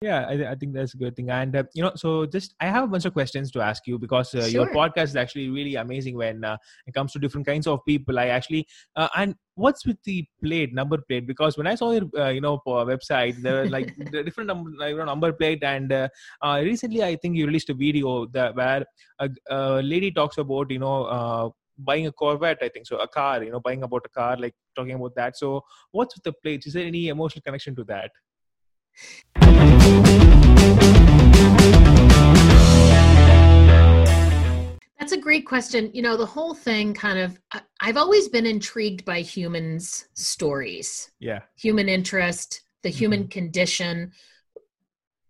yeah I, I think that's a good thing. And uh, you know so just i have a bunch of questions to ask you because uh, Sure. your podcast is actually really amazing when uh, it comes to different kinds of people. I actually uh, and what's with the plate number plate? Because when i saw your uh, you know website there were like the different number, you know, number plate and uh, uh, recently i think you released a video that where a, a lady talks about you know uh, buying a corvette i think so a car you know buying about a car like talking about that. So what's with the plates is there any emotional connection to that That's a great question. You know, the whole thing kind of, I've always been intrigued by humans' stories, yeah human interest, the human condition.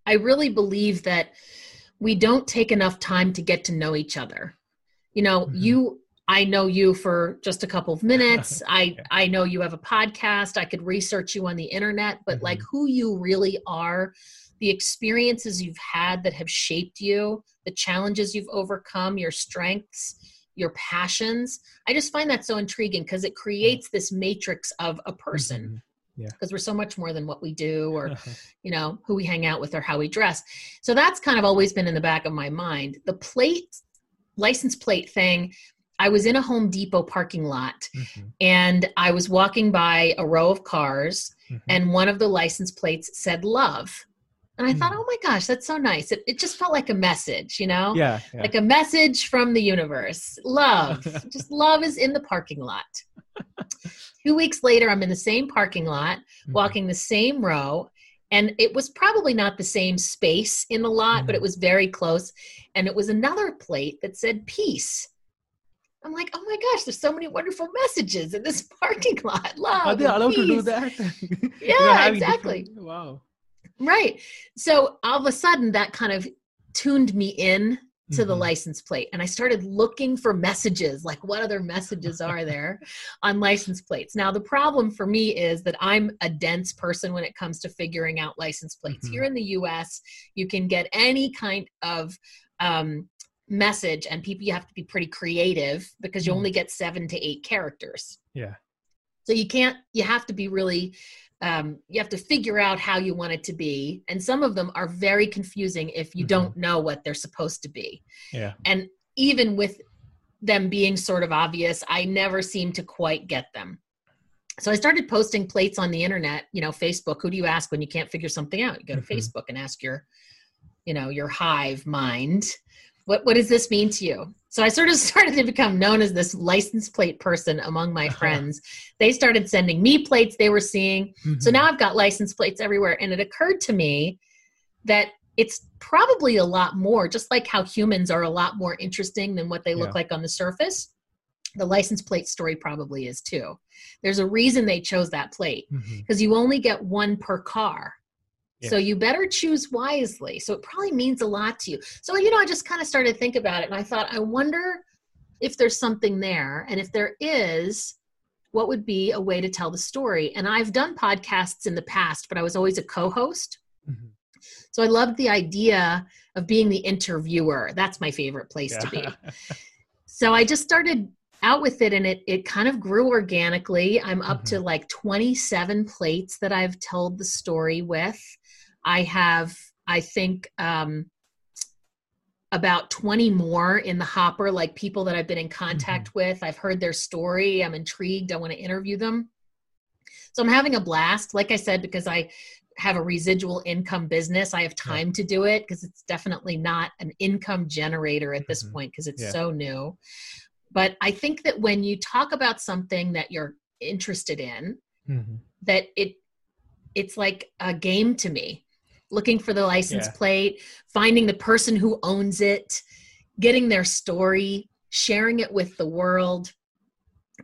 I really believe that we don't take enough time to get to know each other. You know, Mhm. you, I know you for just a couple of minutes. I, Yeah. I know you have a podcast. I could research you on the internet, but like Mhm. who you really are, the experiences you've had that have shaped you, the challenges you've overcome, your strengths, your passions. I just find that so intriguing because it creates this matrix of a person Mhm. because we're so much more than what we do or you know who we hang out with or how we dress so that's kind of always been in the back of my mind the plate license plate thing i was in a home depot parking lot Mhm. and i was walking by a row of cars Mhm. and one of the license plates said love and i thought Mm. oh my gosh that's so nice it, it just felt like a message you know yeah, yeah. like a message from the universe love just love is in the parking lot two weeks later i'm in the same parking lot Mhm. walking the same row and it was probably not the same space in the lot but it Mhm. was very close and it was another plate that said peace i'm like oh my gosh there's so many wonderful messages in this parking lot love Are they allowed to do peace." that? Yeah, exactly. different- Wow. right so all of a sudden that kind of tuned me in to the Mhm. license plate and i started looking for messages like what other messages are there on license plates now the problem for me is that i'm a dense person when it comes to figuring out license plates Mhm. here in the us you can get any kind of um, message and people you have to be pretty creative because you Mhm. only get seven to eight characters Yeah. so you can't you have to be really um, you have to figure out how you want it to be and some of them are very confusing if you Mhm. don't know what they're supposed to be Yeah. and even with them being sort of obvious i never seem to quite get them so i started posting plates on the internet you know facebook who do you ask when you can't figure something out you go to Mhm. facebook and ask your you know your hive mind what what does this mean to you so i sort of started to become known as this license plate person among my friends they started sending me plates they were seeing so Mhm. now I've got license plates everywhere. And it occurred to me that it's probably a lot more, just like how humans are a lot more interesting than what they look like on the surface. The license plate story probably is too. There's a reason they chose that plate Mhm. because you only get one per car. So you better choose wisely. So it probably means a lot to you. So, you know, I just kind of started to think about it and I thought, I wonder if there's something there. And if there is, what would be a way to tell the story? And I've done podcasts in the past, but I was always a co host. Mhm. So I loved the idea of being the interviewer. That's my favorite place to be. So I just started out with it and it it kind of grew organically. I'm up to like 27 plates that I've told the story with. I have I think um about 20 more in the hopper like people that I've been in contact with. I've heard their story. I'm intrigued. I want to interview them. So I'm having a blast like I said because I have a residual income business. I have time to do it because it's definitely not an income generator at this Mhm. point because it's Yeah. so new. But I think that when you talk about something that you're interested in, Mhm. that it it's like a game to me. Looking for the license Yeah. plate, finding the person who owns it, getting their story, sharing it with the world.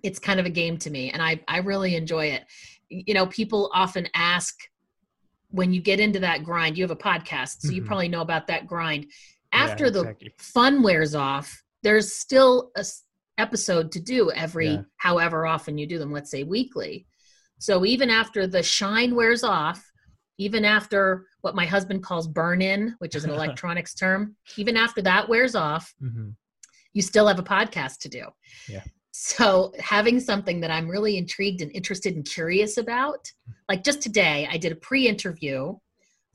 It's kind of a game to me and I I really enjoy it. You know, people often ask when you get into that grind, you have a podcast, so you Mhm. probably know about that grind. Yeah, After the fun wears off, there's still a episode to do every Yeah. however often you do them, let's say weekly. So even after the shine wears off, even after what my husband calls burn in, which is an electronics term, even after that wears off, Mhm. you still have a podcast to do. Yeah. So having something that I'm really intrigued and interested and curious about, like just today, I did a pre-interview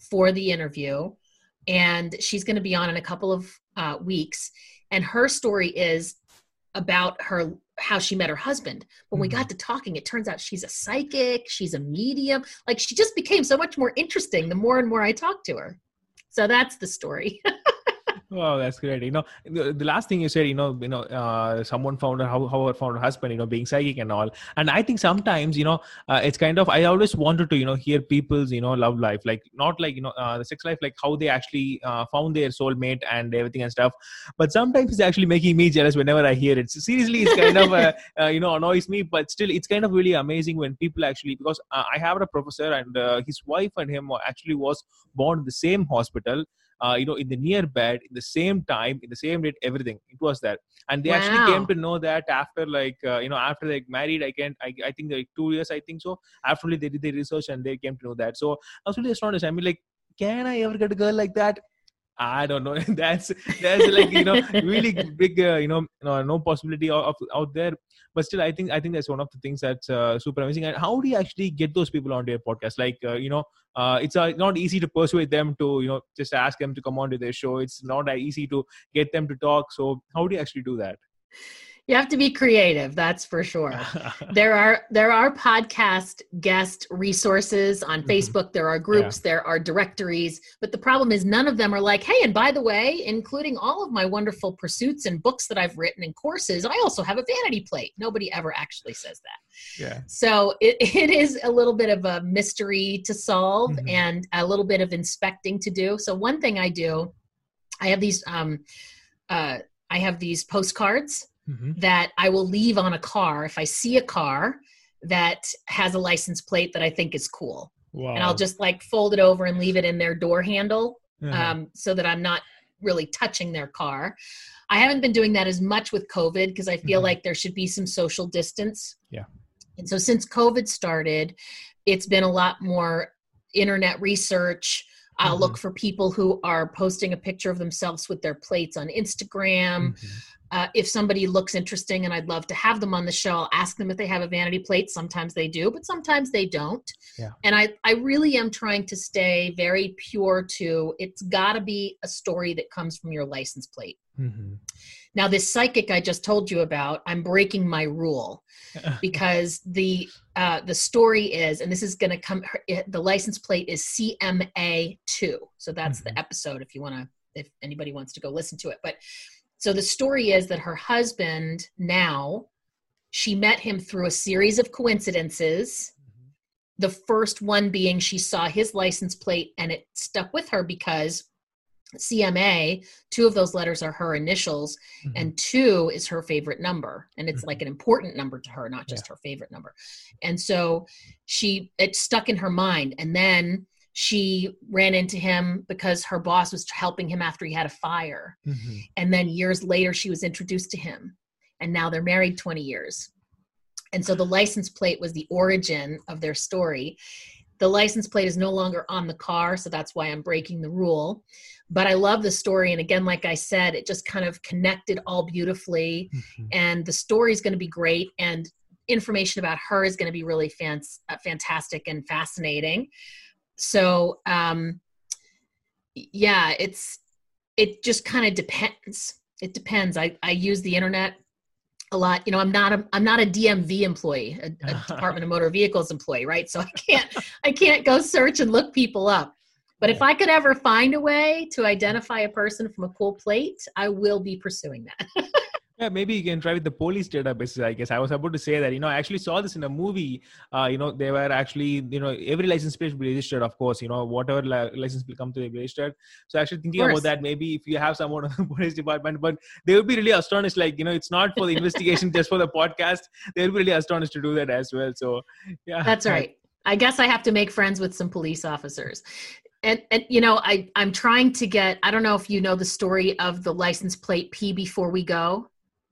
for the interview, and she's going to be on in a couple of uh, weeks. And her story is about her how she met her husband. When we Mhm. got to talking, it turns out she's a psychic, she's a medium. Like she just became so much more interesting the more and more I talked to her. So that's the story. Oh, that's great. You know, the, the last thing you said, you know, you know, uh, someone found her, how, how her found her husband, you know, being psychic and all. And I think sometimes, you know, uh, it's kind of, I always wanted to, you know, hear people's, you know, love life, like not like, you know, uh, the sex life, like how they actually uh, found their soulmate and everything and stuff. But sometimes it's actually making me jealous whenever I hear it. So seriously, it's kind of, uh, uh, you know, annoys me, but still, it's kind of really amazing when people actually, because uh, I have a professor and uh, his wife and him actually was born in the same hospital uh, you know, in the near bed, in the same time, in the same date, everything. It was that, and they actually came to know that after like uh, you know after they married. I can I, I think like two years, I think so. After they did the research and they came to know that. So I was really astonished. I mean, like, can I ever get a girl like that? I don't know. that's that's like you know really big uh, you know no, no possibility of, of out there. But still, I think I think that's one of the things that's uh, super amazing. And how do you actually get those people onto your podcast? Like uh, you know, uh, it's uh, not easy to persuade them to you know just ask them to come on to their show. It's not easy to get them to talk. So how do you actually do that? You have to be creative, that's for sure. there are there are podcast guest resources on Mhm. facebook there are groups there are directories but the problem is none of them are like hey and by the way including all of my wonderful pursuits and books that i've written and courses i also have a vanity plate nobody ever actually says that yeah. so it, it is a little bit of a mystery to solve Mhm. and a little bit of inspecting to do so one thing i do i have these um uh i have these postcards Mhm. that I will leave on a car if I see a car that has a license plate that I think is cool. Wow. And I'll just like fold it over and leave it in their door handle Uh-huh. um, so that I'm not really touching their car. I haven't been doing that as much with COVID because I feel Mhm. like there should be some social distance. Yeah. And so since COVID started, it's been a lot more internet research. I'll Mhm. look for people who are posting a picture of themselves with their plates on Instagram Mhm. uh, if somebody looks interesting and I'd love to have them on the show, I'll ask them if they have a vanity plate. Sometimes they do, but sometimes they don't. Yeah. And I, I really am trying to stay very pure to it's got to be a story that comes from your license plate. Mhm. Now, this psychic I just told you about, I'm breaking my rule because the uh, the story is, and this is going to come. The license plate is CMA two, so that's Mhm. the episode. If you want to, if anybody wants to go listen to it, but so the story is that her husband now, she met him through a series of coincidences. The first one being she saw his license plate and it stuck with her because CMA, two of those letters are her initials Mhm. and two is her favorite number and it's like an important number to her not just her favorite number. And so she it stuck in her mind and then she ran into him because her boss was helping him after he had a fire. Mhm. and then years later she was introduced to him and now they're married 20 years. And so the license plate was the origin of their story the license plate is no longer on the car so that's why i'm breaking the rule. But i love the story and again like i said it just kind of connected all beautifully. Mhm. and the story is going to be great and information about her is going to be really fan- uh, fantastic and fascinating. So um yeah it's it just kind of depends it depends. I i use the internet a lot you know i'm not a i'm not a dmv employee a, a department of motor vehicles employee right? So i can't i can't go search and look people up. But if i could ever find a way to identify a person from a cool plate i will be pursuing that Yeah, maybe you can try with the police databases. I guess I was about to say that. You know, I actually saw this in a movie. Uh, you know, they were actually, you know, every license plate will be registered. Of course, you know, whatever li- license will come to be registered. So actually thinking about that, maybe if you have someone on the police department, but they would be really astonished. Like, you know, it's not for the investigation, just for the podcast. They will be really astonished to do that as well. So, yeah, That's right. I guess I have to make friends with some police officers. And, and you know, I, I'm trying to get, I don't know if you know the story of the license plate P before we go.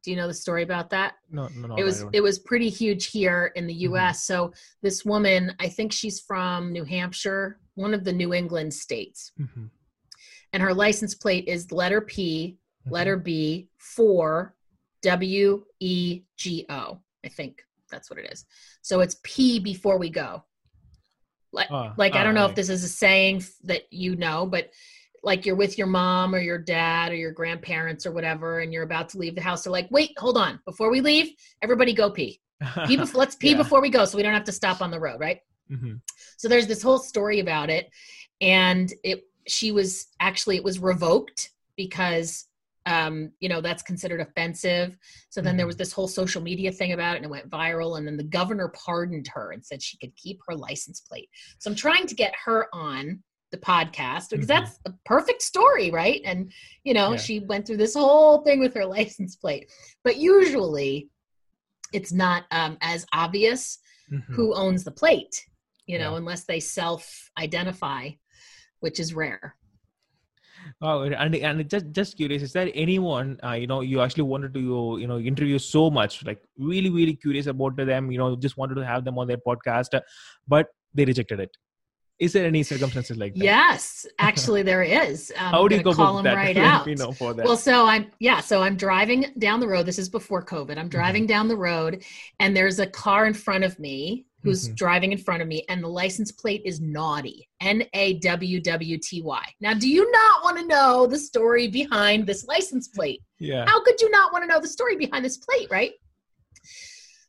Do you know the story about that? No, no, no. it was it was pretty huge here in the. US. So this woman, I think she's from New Hampshire, one of the New England states. Mhm. And her license plate is letter P, Mhm. letter B, 4 W E G O. I think that's what it is. So it's P before we go. Like, Ah, like I ah, don't know if this is a saying that you know, but like you're with your mom or your dad or your grandparents or whatever, and you're about to leave the house. They're like, wait, hold on, before we leave, everybody go pee. Pee bef- let's pee Yeah. before we go, so we don't have to stop on the road, right? Mhm. So there's this whole story about it, and it she was actually it was revoked because um, you know that's considered offensive. So then there Mhm. was this whole social media thing about it, and it went viral. And then the governor pardoned her and said she could keep her license plate. So I'm trying to get her on the podcast because Mhm. that's a perfect story, right? And you know Yeah. she went through this whole thing with her license plate, but usually it's not um, as obvious Mhm. who owns the plate, you know, Yeah. unless they self identify, which is rare. Oh, and and just just curious, is there anyone uh, you know you actually wanted to you know interview so much, like really really curious about them, you know, just wanted to have them on their podcast, but they rejected it. Is there any circumstances like that? Yes, actually, there is. Um, How do you go call them that? right out. know for that. Well, so I'm yeah, so I'm driving down the road. This is before COVID. Mm-hmm. I'm driving down the road, and there's a car in front of me who's Mhm. driving in front of me, and the license plate is naughty. N A W W T Y. Now, do you not want to know the story behind this license plate? yeah. How could you not want to know the story behind this plate, right?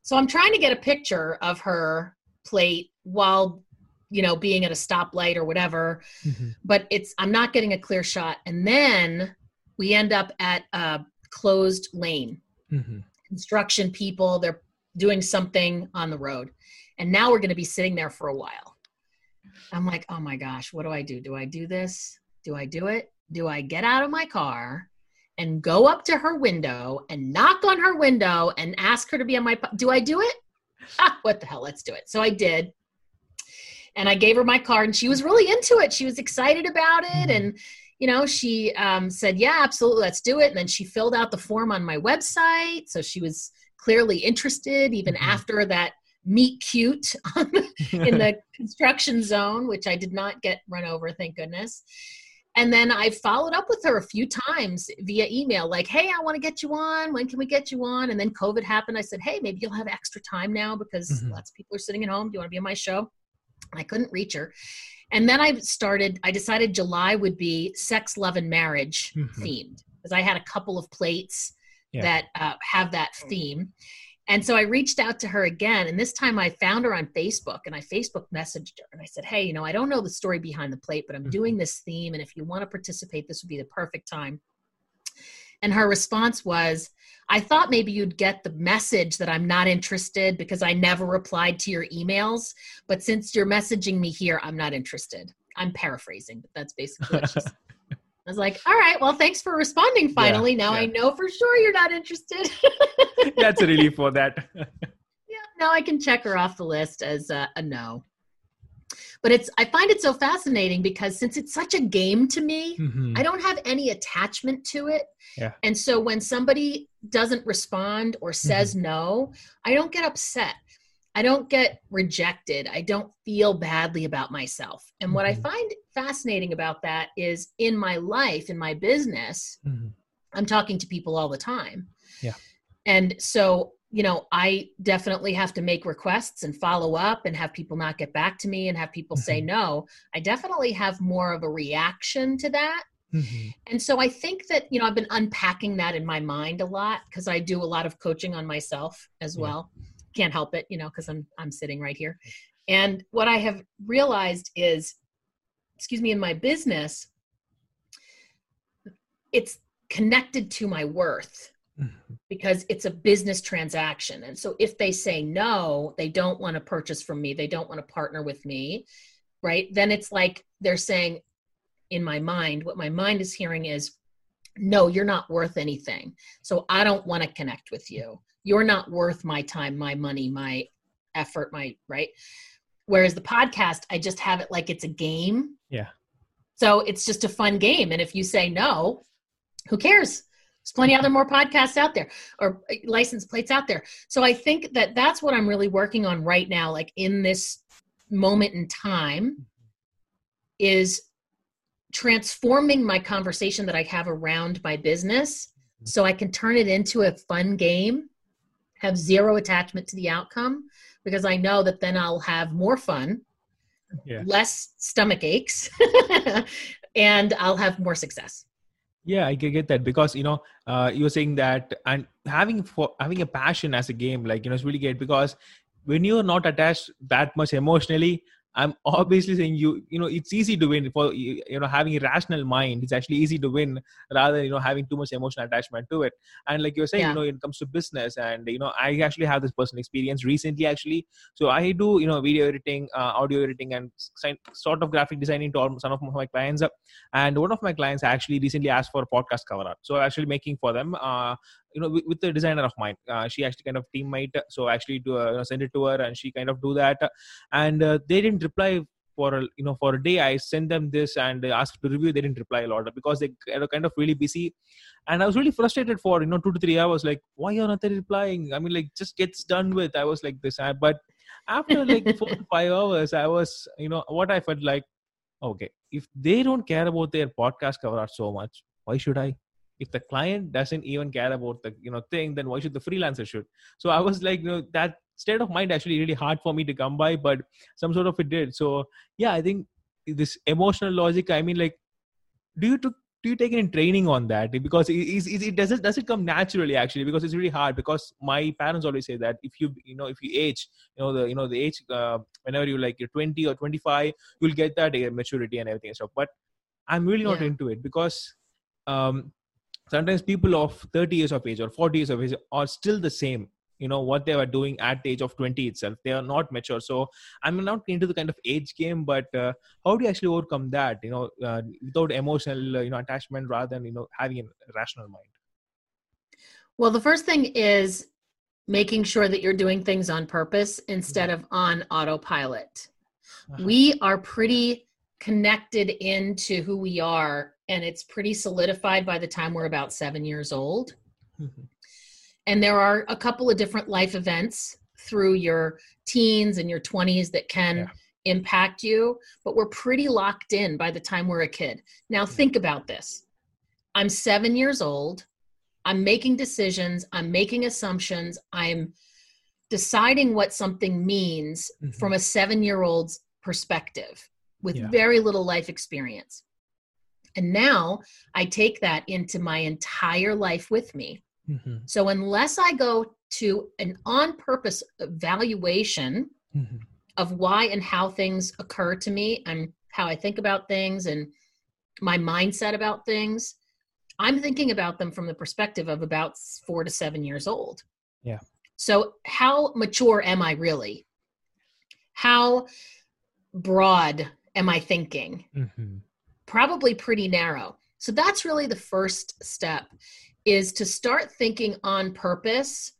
So I'm trying to get a picture of her plate while, you know, being at a stoplight or whatever, Mhm. but it's I'm not getting a clear shot. And then we end up at a closed lane. Mhm. Construction people, they're doing something on the road. And now we're going to be sitting there for a while. I'm like, "Oh my gosh, what do I do? Do I do this? Do I do it? Do I get out of my car and go up to her window and knock on her window and ask her to be on my po- do I do it? Ah, what the hell, let's do it. So I did. And I gave her my card and she was really into it. She was excited about it Mhm. and you know, she um, said, "Yeah, absolutely, let's do it." And then she filled out the form on my website, so she was clearly interested even Mhm. after that meet cute in the construction zone, which I did not get run over, thank goodness. And then I followed up with her a few times via email, like, hey, I want to get you on. When can we get you on? And then COVID happened. I said, hey, maybe you'll have extra time now because Mhm. lots of people are sitting at home. Do you want to be on my show? I couldn't reach her. And then I started, I decided July would be sex, love, and marriage Mhm. themed because I had a couple of plates Yeah. that uh, have that theme. And so I reached out to her again, and this time I found her on Facebook and I Facebook messaged her and I said, Hey, you know, I don't know the story behind the plate, but I'm Mhm. doing this theme, and if you want to participate, this would be the perfect time. And her response was, I thought maybe you'd get the message that I'm not interested because I never replied to your emails. But since you're messaging me here, I'm not interested. I'm paraphrasing, but that's basically what she said. I was like, all right, well, thanks for responding finally. now I know for sure you're not interested. That's a relief for that. yeah, now I can check her off the list as a, a no. But it's I find it so fascinating because since it's such a game to me, Mhm. I don't have any attachment to it. Yeah. And so when somebody doesn't respond or says no, I don't get upset. I don't get rejected. I don't feel badly about myself. And what I Mhm. find fascinating about that is in my life, in my business, Mhm. I'm talking to people all the time. Yeah. And so, you know, I definitely have to make requests and follow up and have people not get back to me and have people say Mhm. no. I definitely have more of a reaction to that. Mhm. And so I think that, you know, I've been unpacking that in my mind a lot because I do a lot of coaching on myself as Yeah. well. Can't help it, you know, because I'm I'm sitting right here. And what I have realized is, excuse me, in my business, it's connected to my worth Mhm. because it's a business transaction. And so if they say no, they don't want to purchase from me, they don't want to partner with me, right? Then it's like they're saying in my mind, what my mind is hearing is, no, you're not worth anything. So I don't want to connect with you. You're not worth my time, my money, my effort, my right. Whereas the podcast, I just have it like it's a game. Yeah. So it's just a fun game. And if you say no, who cares? There's plenty other more podcasts out there or uh, license plates out there. So I think that that's what I'm really working on right now, like in this moment in time, is transforming my conversation that I have around my business so I can turn it into a fun game, have zero attachment to the outcome, because I know that then I'll have more fun Yeah. less stomach aches and I'll have more success. Yeah, I get that because you know uh, you were saying that and having for having a passion as a game, like you know, it's really great because when you're not attached that much emotionally, I'm obviously saying you, you know, it's easy to win for you know having a rational mind. It's actually easy to win rather than you know having too much emotional attachment to it. And like you're saying, Yeah. you know, it comes to business, and you know, I actually have this personal experience recently, actually. So I do you know video editing, uh, audio editing, and sort of graphic designing to some of my clients. And one of my clients actually recently asked for a podcast cover art. So I'm actually making for them. Uh, you know, with, with the designer of mine, uh, she actually kind of teammate. So actually to, uh, you know, send it to her, and she kind of do that. And uh, they didn't reply for a, you know for a day. I sent them this and asked to review. They didn't reply a lot because they are kind of really busy. And i was really frustrated for you know two to three hours. Like why you're not they replying? I mean like just gets done with. I was like this. But after like four to five hours i was you know what i felt like okay if they don't care about their podcast cover art so much why should i if the client doesn't even care about the you know thing then why should the freelancer should? So i was like you know that state of mind actually really hard for me to come by but some sort of it did. So yeah i think this emotional logic i mean like do you took do you take any training on that? Because it, it, it it does it does it come naturally actually because it's really hard because my parents always say that if you you know if you age you know the you know the age uh, whenever you like you're 20 or 25 you'll get that uh, maturity and everything and stuff. But i'm really not Yeah. into it because um sometimes people of 30 years of age or 40 years of age are still the same you know what they were doing at the age of 20 itself they are not mature so i'm not into the kind of age game but uh, how do you actually overcome that you know uh, without emotional uh, you know attachment rather than you know having a rational mind Well, the first thing is making sure that you're doing things on purpose instead of on autopilot. Uh-huh. We are pretty connected into who we are, and it's pretty solidified by the time we're about seven years old. Mhm. And there are a couple of different life events through your teens and your 20s that can Yeah. impact you, but we're pretty locked in by the time we're a kid. Now, think about this I'm seven years old. I'm making decisions. I'm making assumptions. I'm deciding what something means Mhm. from a seven year old's perspective with Yeah. very little life experience. And now I take that into my entire life with me. Mhm. So unless I go to an on purpose evaluation Mhm. of why and how things occur to me and how I think about things and my mindset about things, I'm thinking about them from the perspective of about four to seven years old. Yeah. So, how mature am I really? How broad am I thinking? Mhm. Probably pretty narrow. So that's really the first step is to start thinking on purpose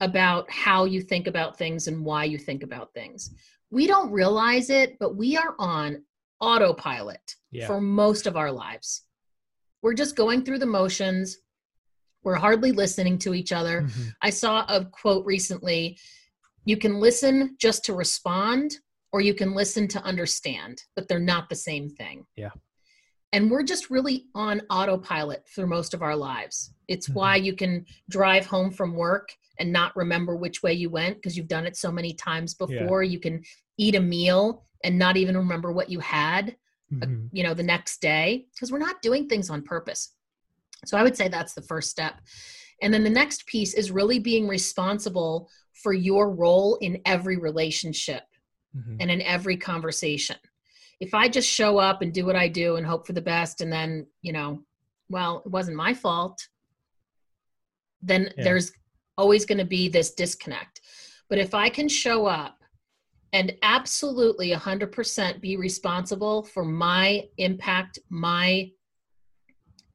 about how you think about things and why you think about things. We don't realize it, but we are on autopilot Yeah. for most of our lives. We're just going through the motions. We're hardly listening to each other. Mhm. I saw a quote recently you can listen just to respond, or you can listen to understand, but they're not the same thing. Yeah. And we're just really on autopilot through most of our lives. It's Mhm. why you can drive home from work and not remember which way you went because you've done it so many times Yeah. before. You can eat a meal and not even remember what you had Mhm. you know the next day because we're not doing things on purpose so i would say that's the first step and then the next piece is really being responsible for your role in every relationship Mhm. and in every conversation if i just show up and do what i do and hope for the best and then you know well it wasn't my fault then Yeah. there's always going to be this disconnect but if i can show up and absolutely 100% be responsible for my impact, my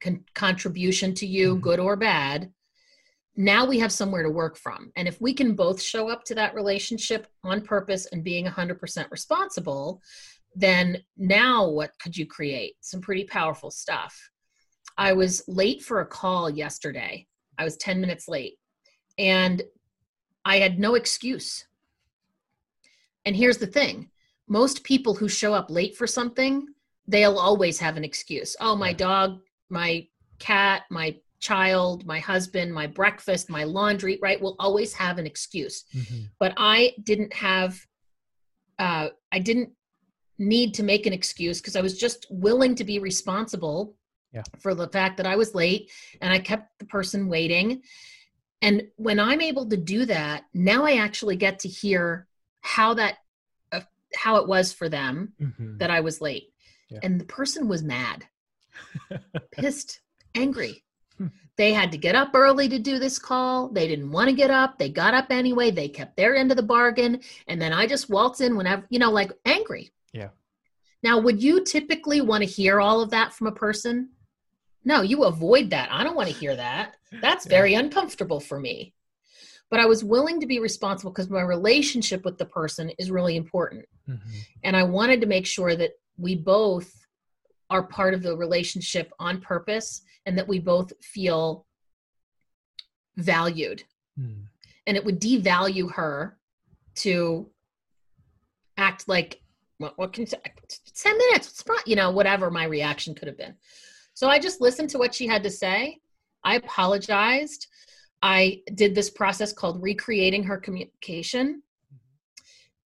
con- contribution to you, Mhm. good or bad. Now we have somewhere to work from. And if we can both show up to that relationship on purpose and being 100% responsible, then now what could you create? Some pretty powerful stuff. I was late for a call yesterday. I was 10 minutes late and I had no excuse. And here's the thing most people who show up late for something, they'll always have an excuse. Oh, my dog, my cat, my child, my husband, my breakfast, my laundry, right? Will always have an excuse. Mhm. But I didn't have, uh, I didn't need to make an excuse because I was just willing to be responsible Yeah. for the fact that I was late and I kept the person waiting. And when I'm able to do that, now I actually get to hear how that uh, how it was for them Mhm. that I was late. Yeah. And the person was mad, pissed, angry. Hmm. They had to get up early to do this call. They didn't want to get up. They got up anyway. They kept their end of the bargain. And then I just waltz in whenever, you know, like angry. Yeah. Now, would you typically want to hear all of that from a person? No, you avoid that. I don't want to hear that. That's Yeah. very uncomfortable for me. But I was willing to be responsible because my relationship with the person is really important Mhm. and I wanted to make sure that we both are part of the relationship on purpose and that we both feel valued. Mm. And it would devalue her to act like, what, what can 10 minutes, you know, whatever my reaction could have been. So I just listened to what she had to say. I apologized. I did this process called recreating her communication.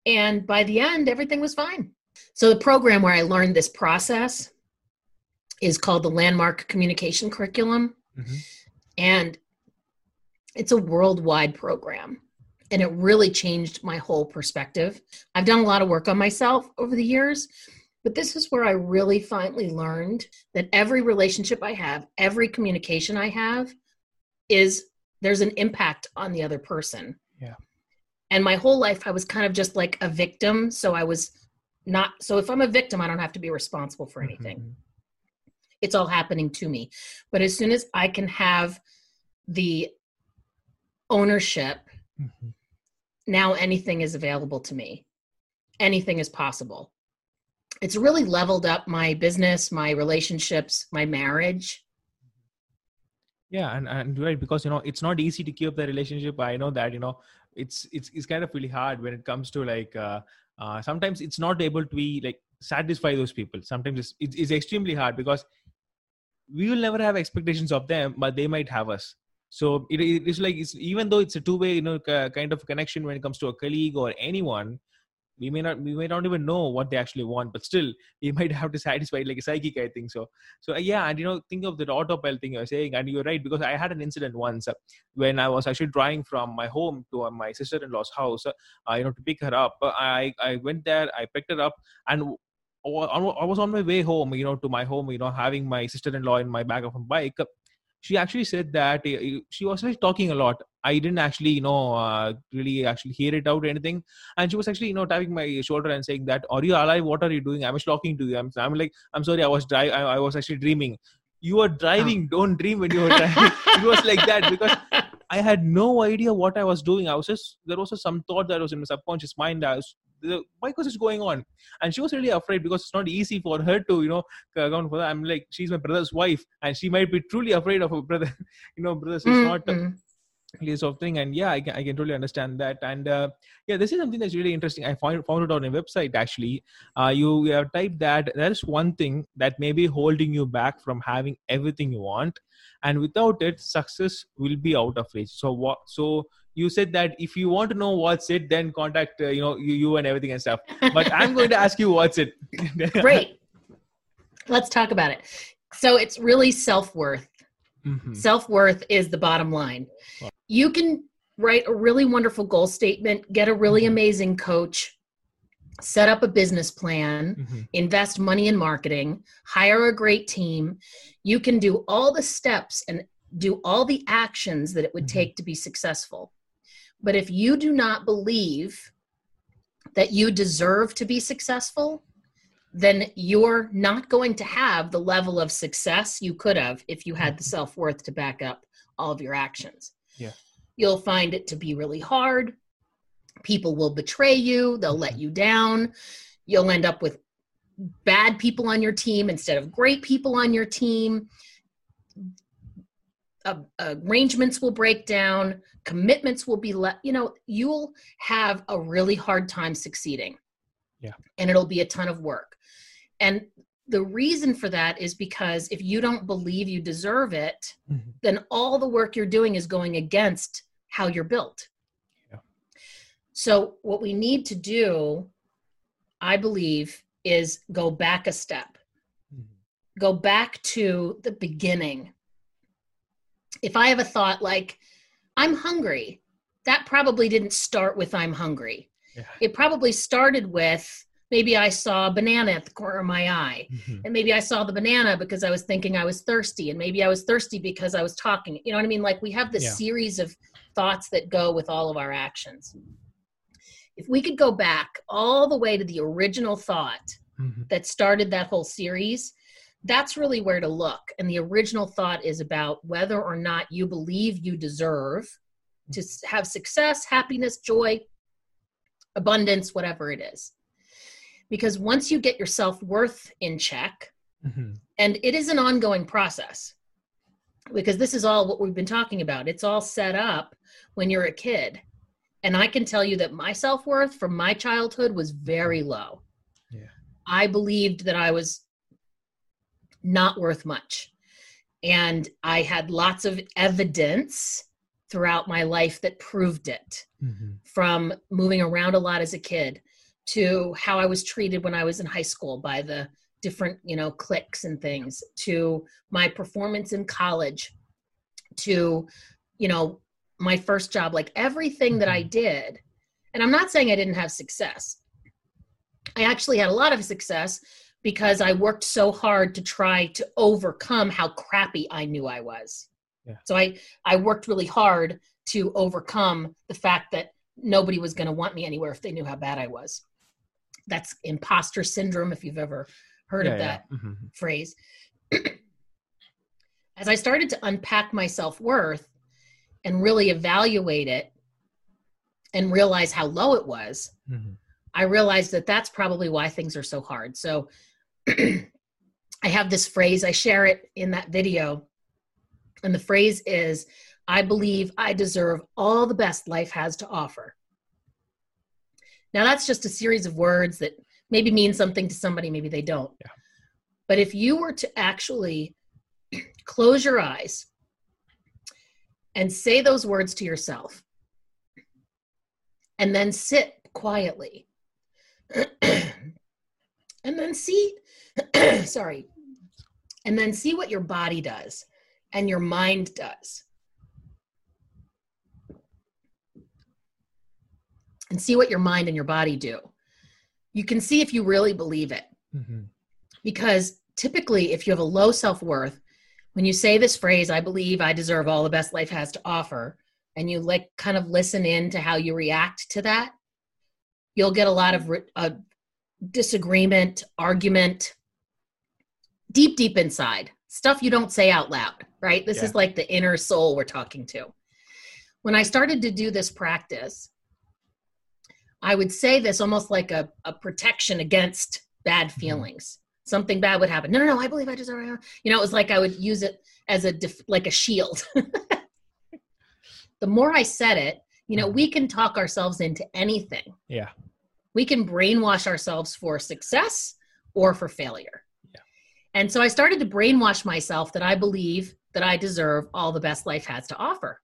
And by the end, everything was fine. So the program where I learned this process is called the Landmark Communication Curriculum. Mhm. And it's a worldwide program. And it really changed my whole perspective. I've done a lot of work on myself over the years, but this is where I really finally learned that every relationship I have, every communication I have, is there's an impact on the other person. Yeah. And my whole life, I was kind of just like a victim. So I was not, so if I'm a victim, I don't have to be responsible for anything Mhm. it's all happening to me. But as soon as I can have the ownership, Mhm. Now anything is available to me. Anything is possible. It's really leveled up my business, my relationships, my marriage. yeah and and right because you know it's not easy to keep up the relationship i know that you know it's it's it's kind of really hard when it comes to like uh, uh sometimes it's not able to be like satisfy those people sometimes it's, it's, it's extremely hard because we will never have expectations of them but they might have us so it, it is like it's even though it's a two-way you know kind of connection when it comes to a colleague or anyone we may not we may not even know what they actually want but still we might have to satisfy like a psychic i think so so uh, yeah and you know think of that autopilot thing you're saying and you're right because i had an incident once uh, when i was actually driving from my home to uh, my sister-in-law's house uh, you know to pick her up Uh, i i went there i picked her up and I was on my way home, you know, to my home, you know, having my sister-in-law in my back of a bike. She actually said that uh, she was actually talking a lot. I didn't actually, you know, uh, really actually hear it out or anything. And she was actually, you know, tapping my shoulder and saying that, "Are you alive? What are you doing?" I was talking to you. I'm, I'm like, I'm sorry, I was dri- I, I was actually dreaming. You are driving. Don't dream when you are driving. it was like that because I had no idea what I was doing. I was just there was just some thought that was in my subconscious mind. I was why was this going on? And she was really afraid because it's not easy for her to, you know, account for that. I'm like, she's my brother's wife, and she might be truly afraid of her brother. you know, brothers is not a place of thing. And yeah, I can, I can totally understand that. And uh, yeah, this is something that's really interesting. I found found it on a website actually. Uh, you have typed that there is one thing that may be holding you back from having everything you want, and without it, success will be out of reach. So what? So you said that if you want to know what's it, then contact uh, you know you, you and everything and stuff. But I'm going to ask you what's it. Great. Let's talk about it. So it's really self worth. Mhm. Self worth is the bottom line. Wow. You can write a really wonderful goal statement, get a really Mhm. amazing coach, set up a business plan, Mhm. invest money in marketing, hire a great team. You can do all the steps and do all the actions that it would Mhm. take to be successful. But if you do not believe that you deserve to be successful, then you're not going to have the level of success you could have if you had the mm-hmm. self worth to back up all of your actions. Yeah. You'll find it to be really hard. People will betray you, they'll let mm-hmm. you down. You'll end up with bad people on your team instead of great people on your team. Uh, arrangements will break down, commitments will be let, you know, you'll have a really hard time succeeding. Yeah. And it'll be a ton of work. And the reason for that is because if you don't believe you deserve it, Mhm. then all the work you're doing is going against how you're built. Yeah. So, what we need to do, I believe, is go back a step. Go back to the beginning. If I have a thought like, I'm hungry, that probably didn't start with I'm hungry. Yeah. It probably started with maybe I saw a banana at the corner of my eye. Mhm. And maybe I saw the banana because I was thinking I was thirsty. And maybe I was thirsty because I was talking. You know what I mean? Like we have this Yeah. series of thoughts that go with all of our actions. If we could go back all the way to the original thought Mhm. that started that whole series, that's really where to look. And the original thought is about whether or not you believe you deserve to have success, happiness, joy, abundance, whatever it is. Because once you get your self worth in check, Mhm. and it is an ongoing process, because this is all what we've been talking about. It's all set up when you're a kid. And I can tell you that my self worth from my childhood was very low. Yeah. I believed that I was not worth much. And I had lots of evidence throughout my life that proved it Mhm. from moving around a lot as a kid to how I was treated when I was in high school by the different, you know, cliques and things to my performance in college to, you know, my first job, like everything that I did. And I'm not saying I didn't have success. I actually had a lot of success because I worked so hard to try to overcome how crappy I knew I was. Yeah. So I I worked really hard to overcome the fact that nobody was going to want me anywhere if they knew how bad I was. That's imposter syndrome if you've ever heard Yeah, of yeah. that Mhm. phrase. As I started to unpack my self worth and really evaluate it and realize how low it was, Mhm. I realized that that's probably why things are so hard. So I have this phrase, I share it in that video. And the phrase is I believe I deserve all the best life has to offer. Now, that's just a series of words that maybe mean something to somebody, maybe they don't. Yeah. But if you were to actually close your eyes and say those words to yourself, and then sit quietly, and then see, sorry, and then see what your body does and your mind does. And see what your mind and your body do. You can see if you really believe it Mhm. because typically if you have a low self-worth when you say this phrase i believe i deserve all the best life has to offer and you like kind of listen in to how you react to that you'll get a lot of re- uh, disagreement argument deep deep inside stuff you don't say out loud right this Yeah. is like the inner soul we're talking to when i started to do this practice i would say this almost like a, a protection against bad mm-hmm. feelings something bad would happen no no no i believe i deserve it. you know it was like i would use it as a def- like a shield the more i said it you know mm-hmm. we can talk ourselves into anything Yeah. we can brainwash ourselves for success or for failure. And so i started to brainwash myself that i believe that i deserve all the best life has to offer.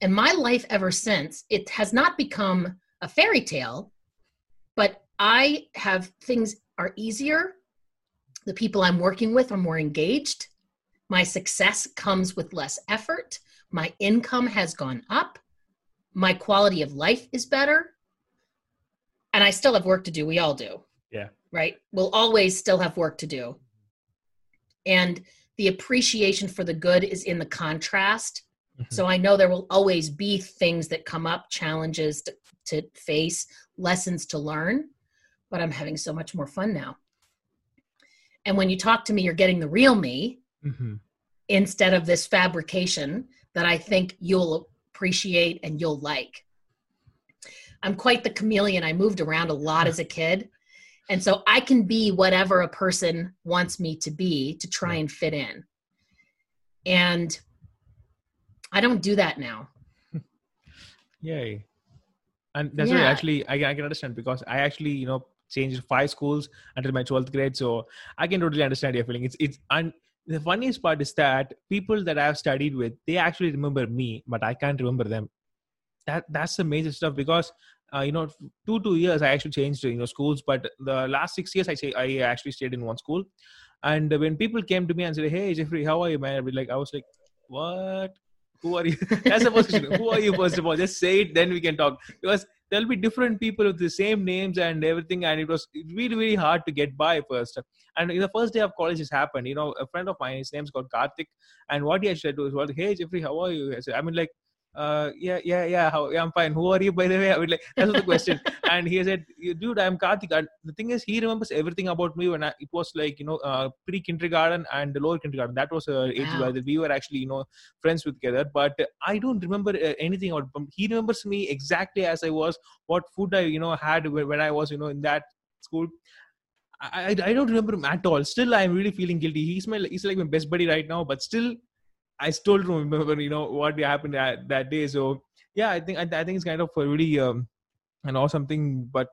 And my life ever since it has not become a fairy tale but i have things are easier. The people i'm working with are more engaged. My success comes with less effort. My income has gone up. My quality of life is better. And i still have work to do. We all do. Yeah. Right we'll always still have work to do and the appreciation for the good is in the contrast Mhm. so i know there will always be things that come up challenges to, to face lessons to learn but i'm having so much more fun now and when you talk to me you're getting the real me Mhm. instead of this fabrication that I think you'll appreciate and you'll like. I'm quite the chameleon. I moved around a lot as a kid. And so I can be whatever a person wants me to be to try and fit in. And I don't do that now. Yay. And that's what Yeah. actually I, I can understand because I actually, you know, changed five schools until my 12th grade. So I can totally understand your feeling. It's it's and the funniest part is that people that I've studied with, they actually remember me, but I can't remember them. That that's the major stuff because uh, you know two two years i actually changed you know schools but the last six years i say i actually stayed in one school. And when people came to me and said hey jeffrey how are you man? I'd be like i was like what? Who are you? That's the first question. Who are you first of all? Just say it then we can talk. Because there'll be different people with the same names and everything and it was really really hard to get by first. And in the first day of college this happened. You know a friend of mine his name's called karthik and what he actually said was well hey jeffrey how are you? I said i mean like uh, yeah, yeah, yeah, how, yeah, I'm fine. Who are you, by the way? I would like, that was the question. and he said, dude, I'm Karthik. And the thing is, he remembers everything about me when I, it was like, you know, uh, pre kindergarten and lower kindergarten. That was uh, age wow. where we were actually, you know, friends with together. But I don't remember uh, anything about him. He remembers me exactly as I was, what food I, you know, had when I was, you know, in that school. I, I, I don't remember him at all. Still, I'm really feeling guilty. He's my he's like my best buddy right now, but still, I still don't remember, you know, what happened that, that day. So yeah, I think I, I think it's kind of a really um, an awesome thing. But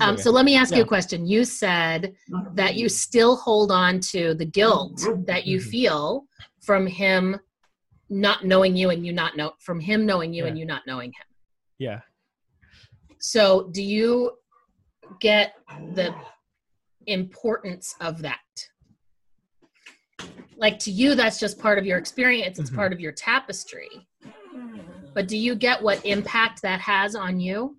um, so let me ask yeah. you a question. You said that you still hold on to the guilt that you mm-hmm. feel from him not knowing you and you not know from him knowing you yeah. and you not knowing him. Yeah. So do you get the importance of that? Like to you that's just part of your experience. It's mm-hmm. part of your tapestry. But do you get what impact that has on you?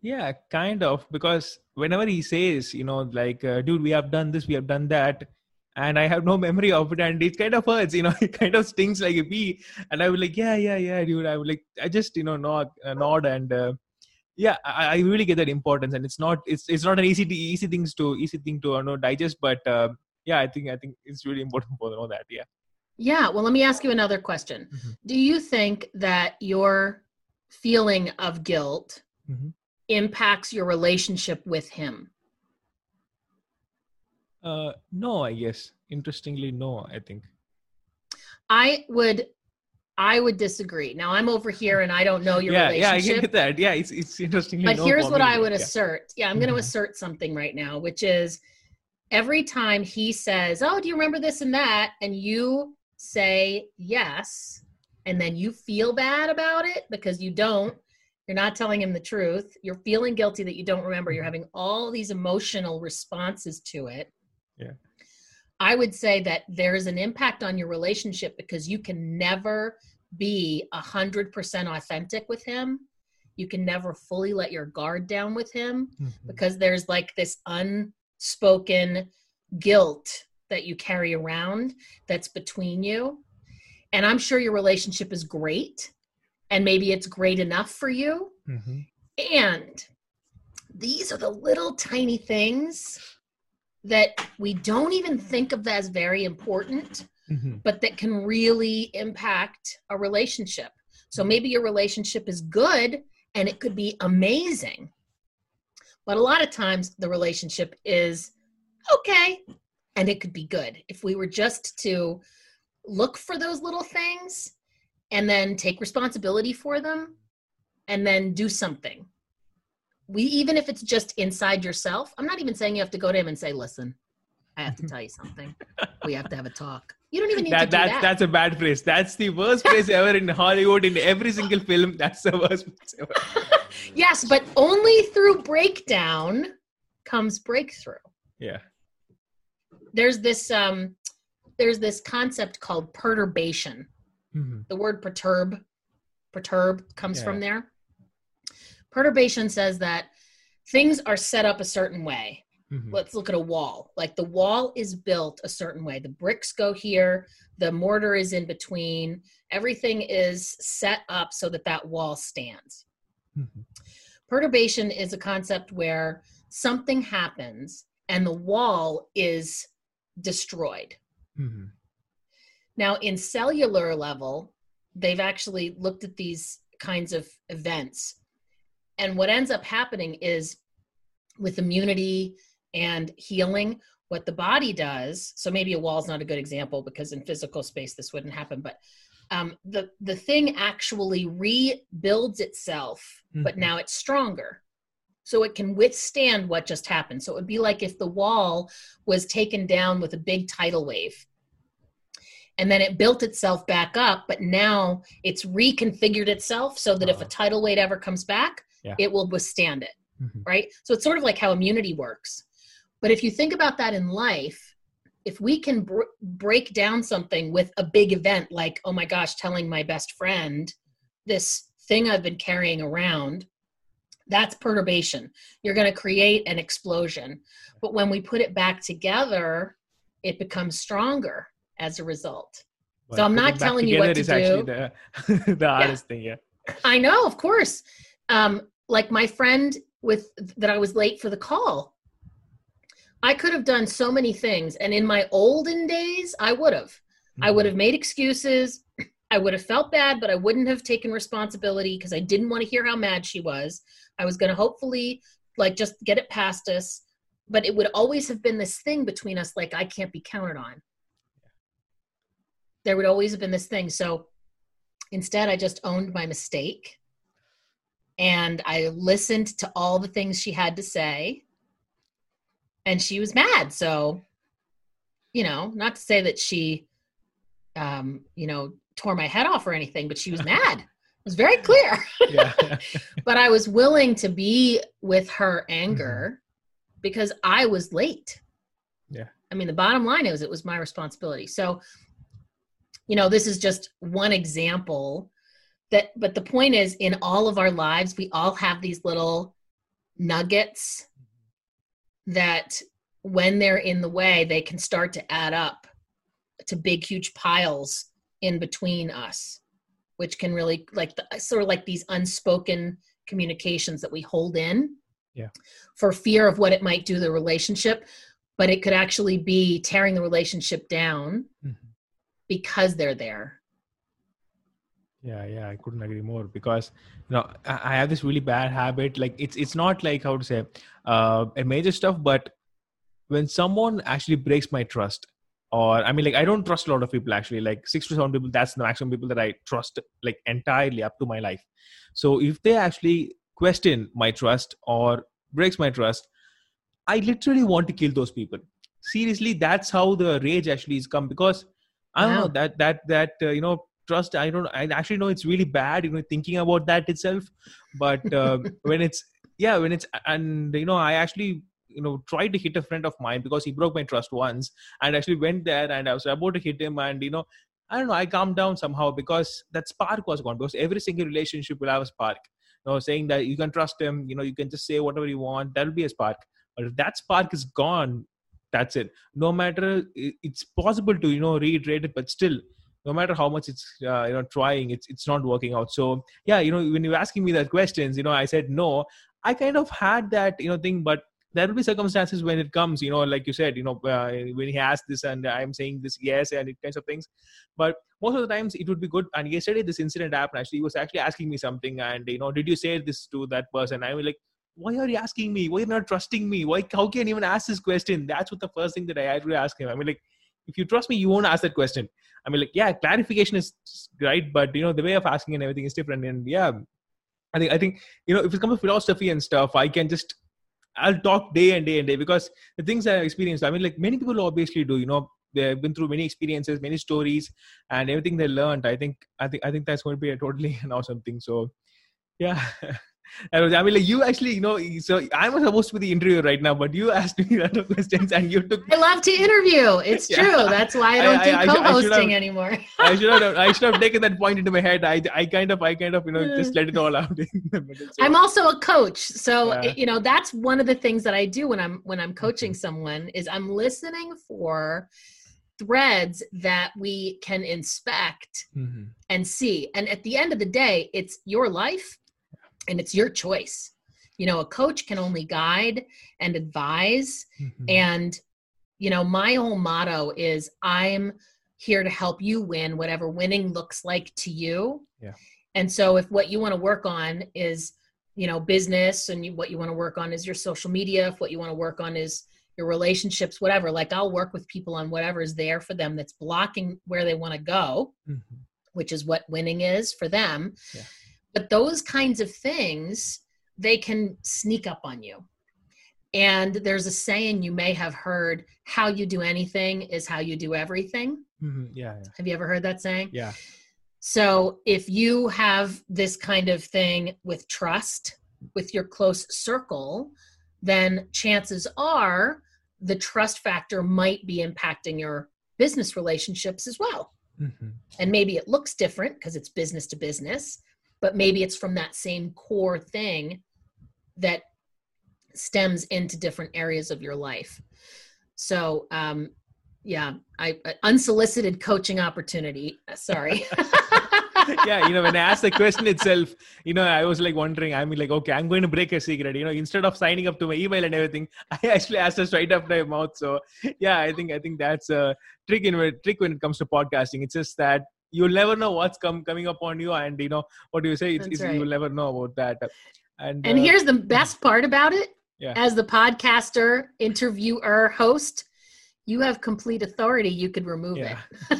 Yeah kind of because whenever he says you know like uh, dude we have done this we have done that and i have no memory of it and it kind of hurts you know it kind of stings like a bee and i would like yeah yeah yeah dude i would like i just you know nod uh, nod and uh, yeah I, I, really get that importance and it's not it's it's not an easy easy things to easy thing to you know digest but uh, yeah, I think I think it's really important for know that. Yeah. Yeah. Well, let me ask you another question. Mm-hmm. Do you think that your feeling of guilt mm-hmm. impacts your relationship with him? Uh, no, I guess. Interestingly, no. I think. I would I would disagree. Now I'm over here and I don't know your yeah, relationship. Yeah, yeah, I get that. Yeah, it's it's interesting. But here's what I would yeah. assert. Yeah, I'm going to mm-hmm. assert something right now, which is every time he says, Oh, do you remember this and that? And you say yes, and then you feel bad about it because you don't, you're not telling him the truth. You're feeling guilty that you don't remember. You're having all these emotional responses to it. Yeah. I would say that there's an impact on your relationship because you can never be a hundred percent authentic with him. You can never fully let your guard down with him mm-hmm. because there's like this un spoken guilt that you carry around that's between you. And I'm sure your relationship is great, and maybe it's great enough for you. Mm-hmm. And these are the little tiny things that we don't even think of as very important, mm-hmm. but that can really impact a relationship. So maybe your relationship is good and it could be amazing, but a lot of times the relationship is okay and it could be good if we were just to look for those little things and then take responsibility for them and then do something. We even if it's just inside yourself, I'm not even saying you have to go to him and say, "Listen, I have to mm-hmm. tell you something. We have to have a talk." You don't even need that, to do that. That's a bad phrase. That's the worst phrase ever in Hollywood. In every single film, that's the worst phrase ever. yes, but only through breakdown comes breakthrough. Yeah. There's this um there's this concept called perturbation. Mm-hmm. The word perturb perturb comes yeah. from there. Perturbation says that things are set up a certain way. Mm-hmm. Let's look at a wall. Like the wall is built a certain way. The bricks go here, the mortar is in between. Everything is set up so that that wall stands. Mm-hmm. Perturbation is a concept where something happens and the wall is destroyed. Mm-hmm. Now, in cellular level, they've actually looked at these kinds of events. And what ends up happening is with immunity and healing, what the body does, so maybe a wall is not a good example because in physical space this wouldn't happen, but um, the the thing actually rebuilds itself, mm-hmm. but now it's stronger, so it can withstand what just happened. So it would be like if the wall was taken down with a big tidal wave, and then it built itself back up, but now it's reconfigured itself so that if a uh-huh. tidal wave ever comes back, Yeah. it will withstand it Mhm. right so it's sort of like how immunity works but if you think about that in life if we can br- break down something with a big event like oh my gosh telling my best friend this thing i've been carrying around that's perturbation you're going to create an explosion but when we put it back together it becomes stronger as a result But So I'm not telling you what to is actually the, the hardest thing. Yeah. I know, of course. Um, like my friend with that I was late for the call. I could have done so many things, and in my olden days, I would have. I would have mm-hmm. made excuses. I would have felt bad, but I wouldn't have taken responsibility because I didn't want to hear how mad she was. I was going to hopefully like just get it past us, but it would always have been this thing between us like I can't be counted on. There would always have been this thing. So instead, I just owned my mistake and I listened to all the things she had to say. And she was mad. So, you know, not to say that she, um, you know, tore my head off or anything, but she was mad. It was very clear. but I was willing to be with her anger because I was late. Yeah. I mean, the bottom line is it was my responsibility. So, you know, this is just one example that, but the point is, in all of our lives, we all have these little nuggets that when they're in the way, they can start to add up to big, huge piles in between us, which can really like the, sort of like these unspoken communications that we hold in Yeah. for fear of what it might do the relationship. But it could actually be tearing the relationship down Mhm. because they're there. Yeah, yeah, I couldn't agree more because you know I have this really bad habit. Like it's it's not like how to say uh, a major stuff, but when someone actually breaks my trust, or I mean, like I don't trust a lot of people actually. Like six to seven people, that's the maximum people that I trust, like entirely up to my life. So if they actually question my trust or breaks my trust, I literally want to kill those people. Seriously, that's how the rage actually is come because I don't Wow. know that that that uh, you know trust i don't i actually know it's really bad you know thinking about that itself but uh, when it's yeah when it's and you know i actually you know tried to hit a friend of mine because he broke my trust once and actually went there and i was about to hit him and you know i don't know i calmed down somehow because that spark was gone because every single relationship will have a spark. You know saying that you can trust him you know you can just say whatever you want that'll be a spark. But if that spark is gone that's it. No matter it's possible to you know reiterate it but still no matter how much it's uh, you know trying it's it's not working out. So yeah you know when you're asking me that questions you know i said no. I kind of had that you know thing but there will be circumstances when it comes you know like you said you know uh, when he asked this and i'm saying this yes and it kinds of things. But most of the times it would be good. And yesterday this incident happened. Actually he was actually asking me something and you know did you say this to that person? I was like why are you asking me? Why are you not trusting me? Why how can you even ask this question? That's what the first thing that i actually ask him. I mean like if you trust me you won't ask that question I mean, like, yeah, clarification is right, but you know, the way of asking and everything is different. And yeah, I think, I think, you know, if it comes to philosophy and stuff, I can just, I'll talk day and day and day because the things I've experienced, I mean, like many people obviously do, you know, they've been through many experiences, many stories, and everything they learned. I think, I think, I think that's going to be a totally an awesome thing. So, yeah. I was- I mean, like you actually, you know, so I'm supposed to be the interviewer right now, but you asked me a lot of questions and you took I love to interview. It's Yeah. true. That's why I don't I- do I should- I should co-hosting have- anymore. I should have I should have taken that point into my head. I I kind of I kind of you know just let it all out in the middle. So, I'm also a coach, so Yeah. Mm-hmm. you know that's one of the things that I do when I'm when I'm coaching someone is I'm listening for threads that we can inspect Mhm. and see. And at the end of the day, it's your life and it's your choice. You know, a coach can only guide and advise Mhm. and you know, my whole motto is I'm here to help you win whatever winning looks like to you. Yeah. And so if what you want to work on is, you know, business and you, what you want to work on is your social media, if what you want to work on is your relationships, whatever, like I'll work with people on whatever is there for them that's blocking where they want to go, Mhm. which is what winning is for them. Yeah. But those kinds of things, they can sneak up on you. And there's a saying you may have heard how you do anything is how you do everything. Mhm. Yeah, yeah, Have you ever heard that saying? yeah. So if you have this kind of thing with trust, with your close circle, then chances are the trust factor might be impacting your business relationships as well. Mm-hmm. And maybe it looks different because it's business to business, but maybe it's from that same core thing that stems into different areas of your life. So, um, yeah, I uh, unsolicited coaching opportunity. Uh, sorry. yeah, you know, when I asked the question itself, you know, I was like wondering, I mean, like, okay, I'm going to break a secret. You know, instead of signing up to my email and everything, I actually asked her straight up my mouth. So yeah, I think I think that's a trick in trick when it comes to podcasting. It's just that you'll never know what's come coming upon you, and you know what do you say? It's, it's right. you'll never know about that. And and uh, here's the best part about it. Yeah. As the podcaster, interviewer, host, you have complete authority. You could remove yeah. it.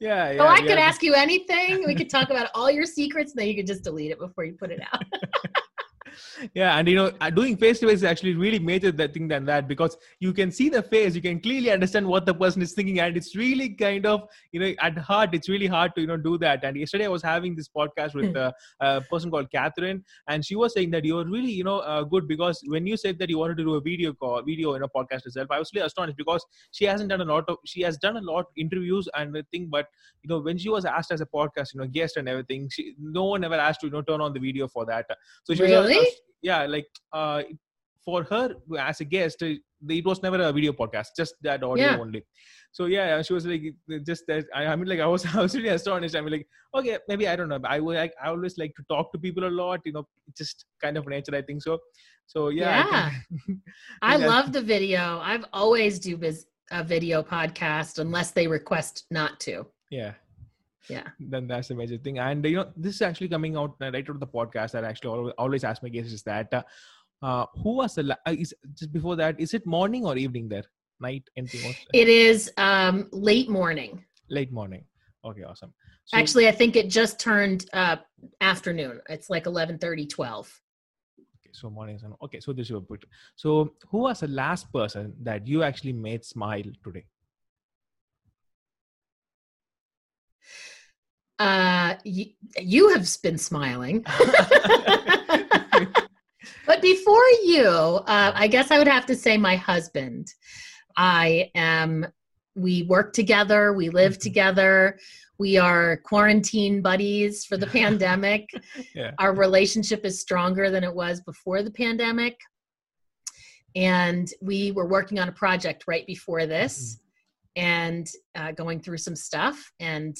yeah, yeah. So I yeah. could ask you anything. We could talk about all your secrets, and then you could just delete it before you put it out. yeah and you know uh, doing face to face is actually really major that thing than that because you can see the face you can clearly understand what the person is thinking and it's really kind of you know at heart it's really hard to you know do that and yesterday i was having this podcast with hmm. a, a person called catherine and she was saying that you're really you know uh, good because when you said that you wanted to do a video call video in a podcast itself, i was really astonished because she hasn't done a lot of she has done a lot of interviews and thing but you know when she was asked as a podcast you know guest and everything she no one ever asked to you know turn on the video for that so she really? Was yeah like uh for her as a guest uh, it was never a video podcast just that audio yeah. only. So yeah she was like just that I, I, mean like i was i was really astonished. I mean like okay maybe i don't know i would I, I always like to talk to people a lot you know just kind of nature i think so. So yeah yeah. i, I love the video. I've always do biz, a video podcast unless they request not to. Yeah yeah. Then that's the major thing. And you know this is actually coming out right out of the podcast that I actually always ask my guests is that uh, uh, who was the uh, is just before that is it morning or evening there? Night anything else? it is um late morning. Late morning. Okay awesome. So, actually i think it just turned uh afternoon. It's like 11 30 12 okay so morning okay so this is your put. So who was the last person that you actually made smile today uh, y- you have been smiling. but before you, uh, I guess I would have to say my husband. I am, we work together, we live mm-hmm. together, we are quarantine buddies for the pandemic. Yeah. Our relationship is stronger than it was before the pandemic. And we were working on a project right before this mm-hmm. and uh, going through some stuff. And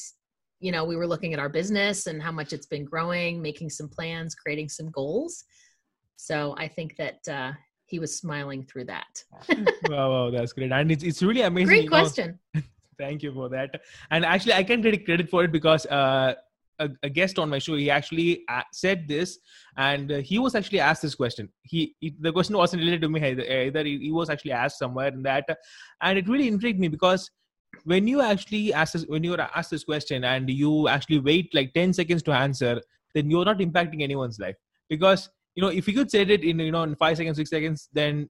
you know, we were looking at our business and how much it's been growing, making some plans, creating some goals. So I think that uh, he was smiling through that. wow, wow, that's great. And it's, it's really amazing. Great question. Know, thank you for that. And actually, I can take credit for it because uh, a, a, guest on my show, he actually uh, said this, and uh, he was actually asked this question. He, he, the question wasn't related to me either. either he, he, was actually asked somewhere in that, and it really intrigued me because when you actually ask this, when you're asked this question and you actually wait like 10 seconds to answer then you're not impacting anyone's life. Because you know if you could say it in you know in five seconds six seconds then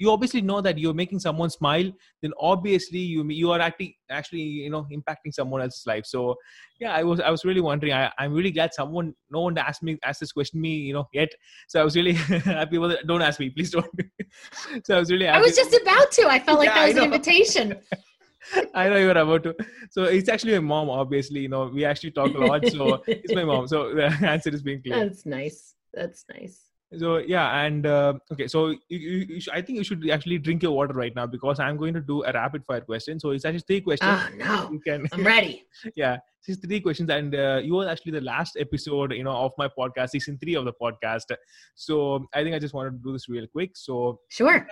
you obviously know that you're making someone smile then obviously you you are acting actually you know impacting someone else's life. So yeah i was i was really wondering. I, i'm really glad someone no one asked me asked this question me you know yet. So i was really happy with it. Don't ask me please don't. So i was really happy. i was just about to. I felt like yeah, that was an invitation I know you're about to. So it's actually my mom, obviously. You know, we actually talk a lot. So it's my mom. So the answer is being clear. That's nice. That's nice. So yeah, and uh, okay, so you, you, you I think you should actually drink your water right now because I'm going to do a rapid fire question. So it's actually three questions. Oh no! You can, I'm ready. yeah, it's three questions, and uh, you were actually the last episode, you know, of my podcast, season three of the podcast. So I think I just wanted to do this real quick. So sure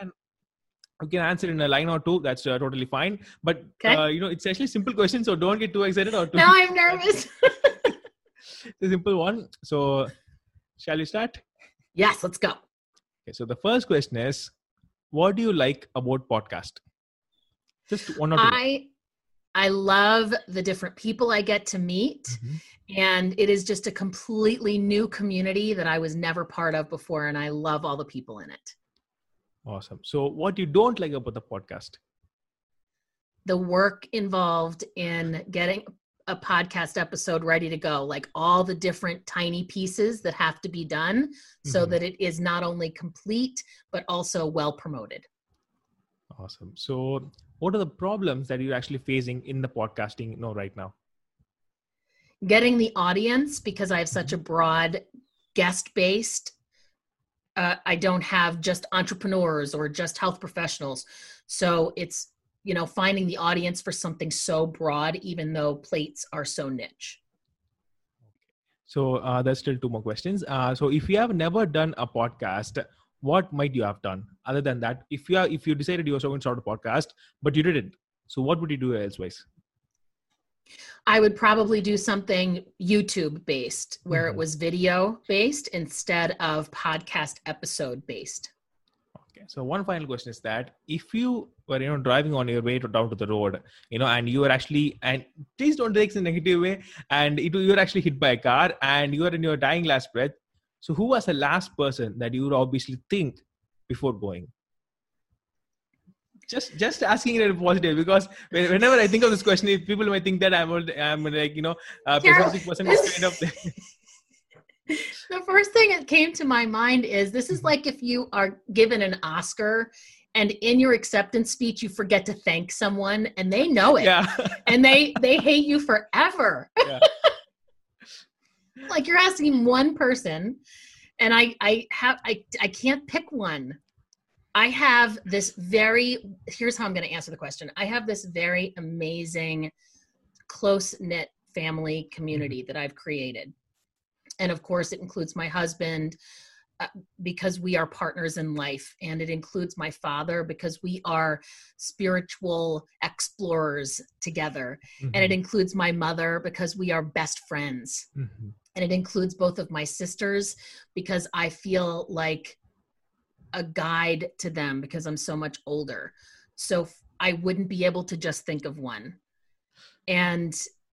you can answer in a line or two that's uh, totally fine. But okay. uh, you know it's actually simple question so don't get too excited or too now i'm nervous. The simple one. So shall we start? Yes let's go. Okay so the first question is what do you like about podcast? Just one or two. I i love the different people i get to meet mm-hmm. and it is just a completely new community that i was never part of before and i love all the people in it Awesome. So, what you don't like about the podcast? The work involved in getting a podcast episode ready to go, like all the different tiny pieces that have to be done so Mhm. that it is not only complete, but also well promoted. Awesome. So, what are the problems that you're actually facing in the podcasting, you know, right now? Getting the audience, because I have such a broad guest based, uh, I don't have just entrepreneurs or just health professionals. So it's, you know, finding the audience for something so broad, even though plates are so niche. So, uh, there's still two more questions. Uh, so, if you have never done a podcast, what might you have done other than that? If you are, if you decided you were going to start a podcast, but you didn't, so what would you do elsewise? I would probably do something YouTube based where Mhm. it was video based instead of podcast episode based. Okay. So one final question is that if you were you know driving on your way to down to the road, you know, and you were actually and please don't take it in a negative way, and it, you were actually hit by a car and you are in your dying last breath. So who was the last person that you would obviously think before going? Just just asking it in a positive because whenever I think of this question, if people might think that I'm I'm like you know a pessimistic person kind of The first thing that came to my mind is this is Mhm. like if you are given an Oscar and in your acceptance speech you forget to thank someone and they know it yeah and they they hate you forever. Yeah. like you're asking one person and I I have I I can't pick one. I have this very here's how I'm going to answer the question. I have this very amazing close knit family community that I've created. And of course it includes my husband uh, because we are partners in life and it includes my father because we are spiritual explorers together and it includes my mother because we are best friends Mhm. and it includes both of my sisters because I feel like a guide to them because I'm so much older. So f- I wouldn't be able to just think of one. And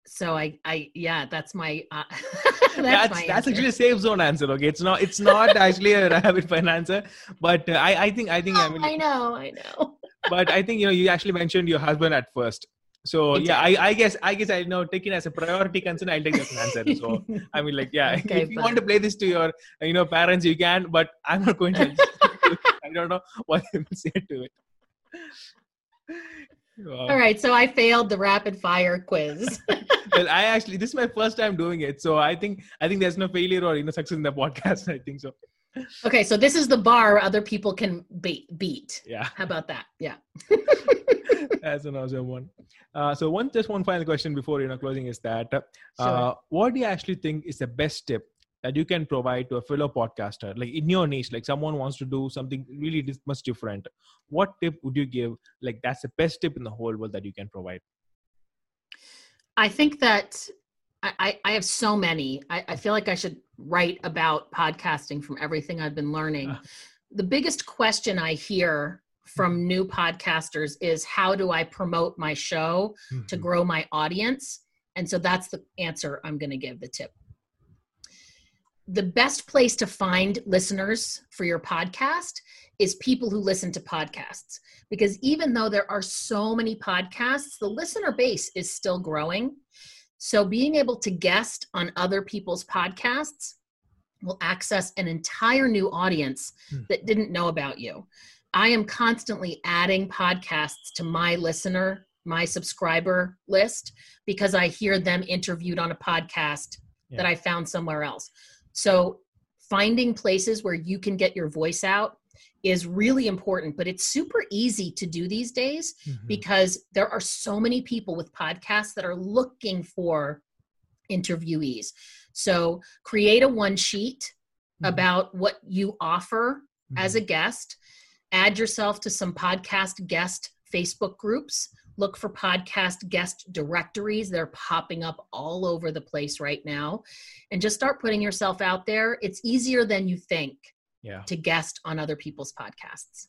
so I, I, yeah, that's my, uh, that's, that's my that's actually a safe zone answer. Okay, it's not it's not actually a rabbit fine answer, but uh, I I think I think I Oh, mean, I know, I know. but I think you know you actually mentioned your husband at first. So yeah, I, I guess I guess I know taking as a priority concern, I'll take that answer. So I mean, like, yeah, Okay, if you fine. want to play this to your, you know, parents, you can. But I'm not going to. I don't know what will say to it. Wow. All right, so I failed the rapid fire quiz. Well, I actually this is my first time doing it, so I think I think there's no failure or you know success in the podcast. I think so. okay, so this is the bar other people can beat. beat. Yeah, How about that? Yeah. that's an awesome one. Uh, so one just one final question before you know closing is that uh, Sure. what do you actually think is the best tip that you can provide to a fellow podcaster like in your niche like someone wants to do something really much different what tip would you give like that's the best tip in the whole world that you can provide I think that I, I, have so many. I, I feel like I should write about podcasting from everything I've been learning. Ah. The biggest question I hear from new podcasters is how do I promote my show to Mhm. grow my audience? And so that's the answer I'm going to give the tip. The best place to find listeners for your podcast is people who listen to podcasts. Because even though there are so many podcasts, the listener base is still growing. So being able to guest on other people's podcasts will access an entire new audience Hmm. that didn't know about you. I am constantly adding podcasts to my listener, my subscriber list because I hear them interviewed on a podcast that I found somewhere else. So finding places where you can get your voice out is really important, but it's super easy to do these days Mhm. because there are so many people with podcasts that are looking for interviewees. So create a one sheet Mhm. about what you offer as Mhm. a guest. Add yourself to some podcast guest Facebook groups. Look for podcast guest directories. They're popping up all over the place right now. And just start putting yourself out there. It's easier than you think yeah to guest on other people's podcasts.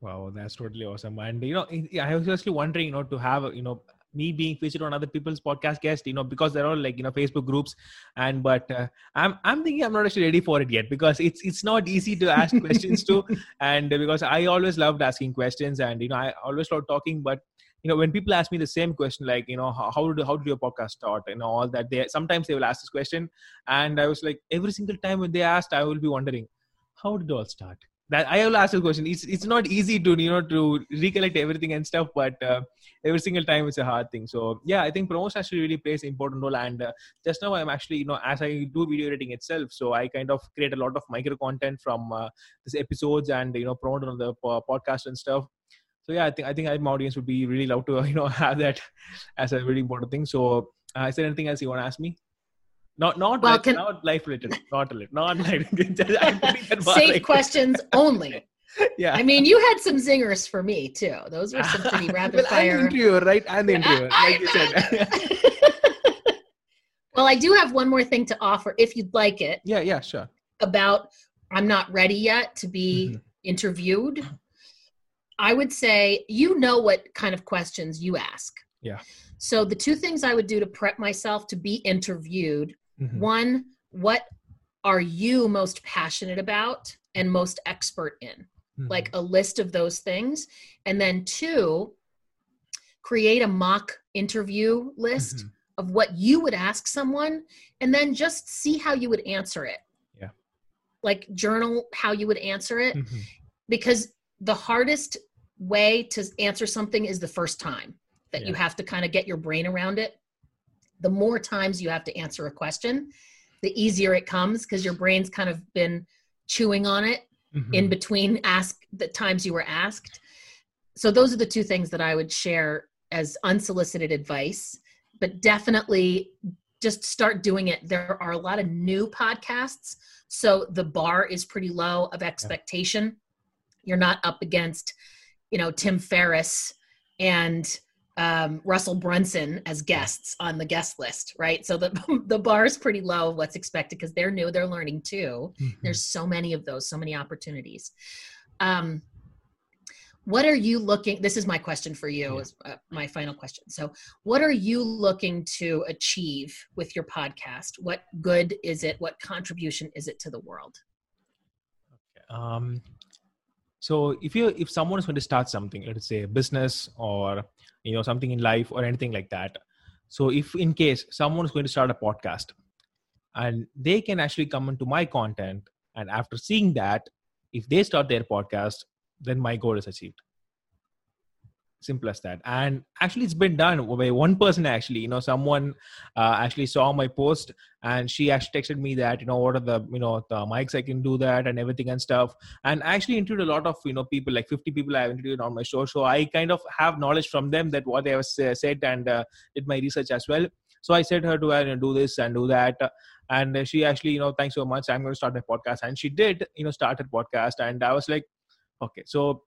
Wow, that's totally awesome. And you know, I I was actually wondering, you know, to have you know me being featured on other people's podcast guests, you know, because they're all like you know Facebook groups, and but uh, I'm I'm thinking I'm not actually ready for it yet because it's it's not easy to ask questions to, and because I always loved asking questions, and you know I always love talking, but you know when people ask me the same question like you know how, how did how did your podcast start and all that they sometimes they will ask this question. And i was like every single time when they asked i will be wondering how did it all start that I will ask the question. It's it's not easy to you know to recollect everything and stuff, but uh, every single time it's a hard thing. So yeah, I think promotion actually really plays an important role. And uh, just now I'm actually you know as I do video editing itself, so I kind of create a lot of micro content from uh, these episodes and you know promote on the podcast and stuff. So yeah, I think I think my audience would be really love to you know have that as a really important thing. So uh, is there anything else you want to ask me? Not not well, life, can, not life related. Not not life. Safe questions only. Yeah. I mean, you had some zingers for me too. Those were some pretty rapid well, fire. I'm interviewer, right? I'm the interviewer, like you said. well, I do have one more thing to offer if you'd like it. Yeah, yeah, sure. About I'm not ready yet to be mm-hmm. interviewed. I would say you know what kind of questions you ask. Yeah. So the two things I would do to prep myself to be interviewed Mm-hmm. One, what are you most passionate about and most expert in? Mm-hmm. Like a list of those things. And then two, create a mock interview list mm-hmm. of what you would ask someone and then just see how you would answer it. Yeah. Like journal how you would answer it mm-hmm. because the hardest way to answer something is the first time that yeah. you have to kind of get your brain around it the more times you have to answer a question, the easier it comes because your brain's kind of been chewing on it mm-hmm. in between ask the times you were asked. So those are the two things that I would share as unsolicited advice, but definitely just start doing it. There are a lot of new podcasts, so the bar is pretty low of expectation. Yeah. You're not up against, you know, Tim Ferriss and um, Russell Brunson as guests on the guest list, right? So the the bar is pretty low of what's expected because they're new, they're learning too. Mm-hmm. There's so many of those, so many opportunities. Um, what are you looking? This is my question for you. Is uh, my final question. So, what are you looking to achieve with your podcast? What good is it? What contribution is it to the world? Okay. Um, so if you if someone is going to start something let's say a business or you know something in life or anything like that. So if in case someone is going to start a podcast and they can actually come into my content and after seeing that if they start their podcast then my goal is achieved simple as that. And actually it's been done by one person actually. You know someone uh, actually saw my post and she actually texted me that you know what are the you know the mics i can do that and everything and stuff. And I actually interviewed a lot of you know people like 50 people i've interviewed on my show. So i kind of have knowledge from them that what they have said and uh, did my research as well. So i said her to uh, do this and do that? And she actually you know thanks so much. I'm going to start my podcast. And she did you know start a podcast. And i was like okay. So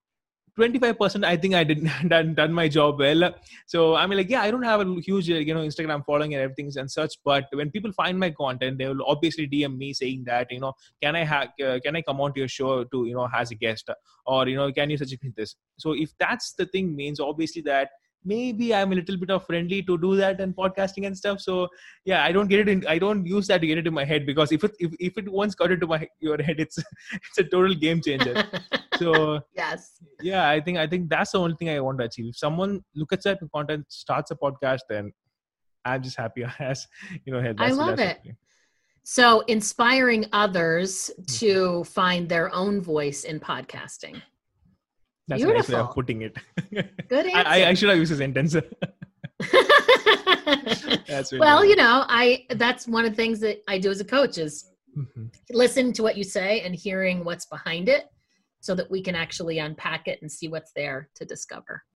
25% i think i didn't done, done my job well. So i mean like yeah i don't have a huge you know instagram following and everything and such but when people find my content they will obviously dm me saying that you know can i uh, can i come on to your show to you know as a guest? Or you know can you suggest this? So if that's the thing means obviously that maybe i'm a little bit of friendly to do that and podcasting and stuff. So yeah i don't get it in i don't use that to get it in my head because if it if, if it once got into my your head it's it's a total game changer. So yes. yeah i think i think that's the only thing i want to achieve. If someone looks at that content starts a podcast then i'm just happy as you know i love it. so inspiring others to find their own voice in podcasting that's Beautiful. nice way of putting it. Good answer. I, I should have used a sentence. really well, nice. you know, I that's one of the things that I do as a coach is mm-hmm. listen to what you say and hearing what's behind it so that we can actually unpack it and see what's there to discover.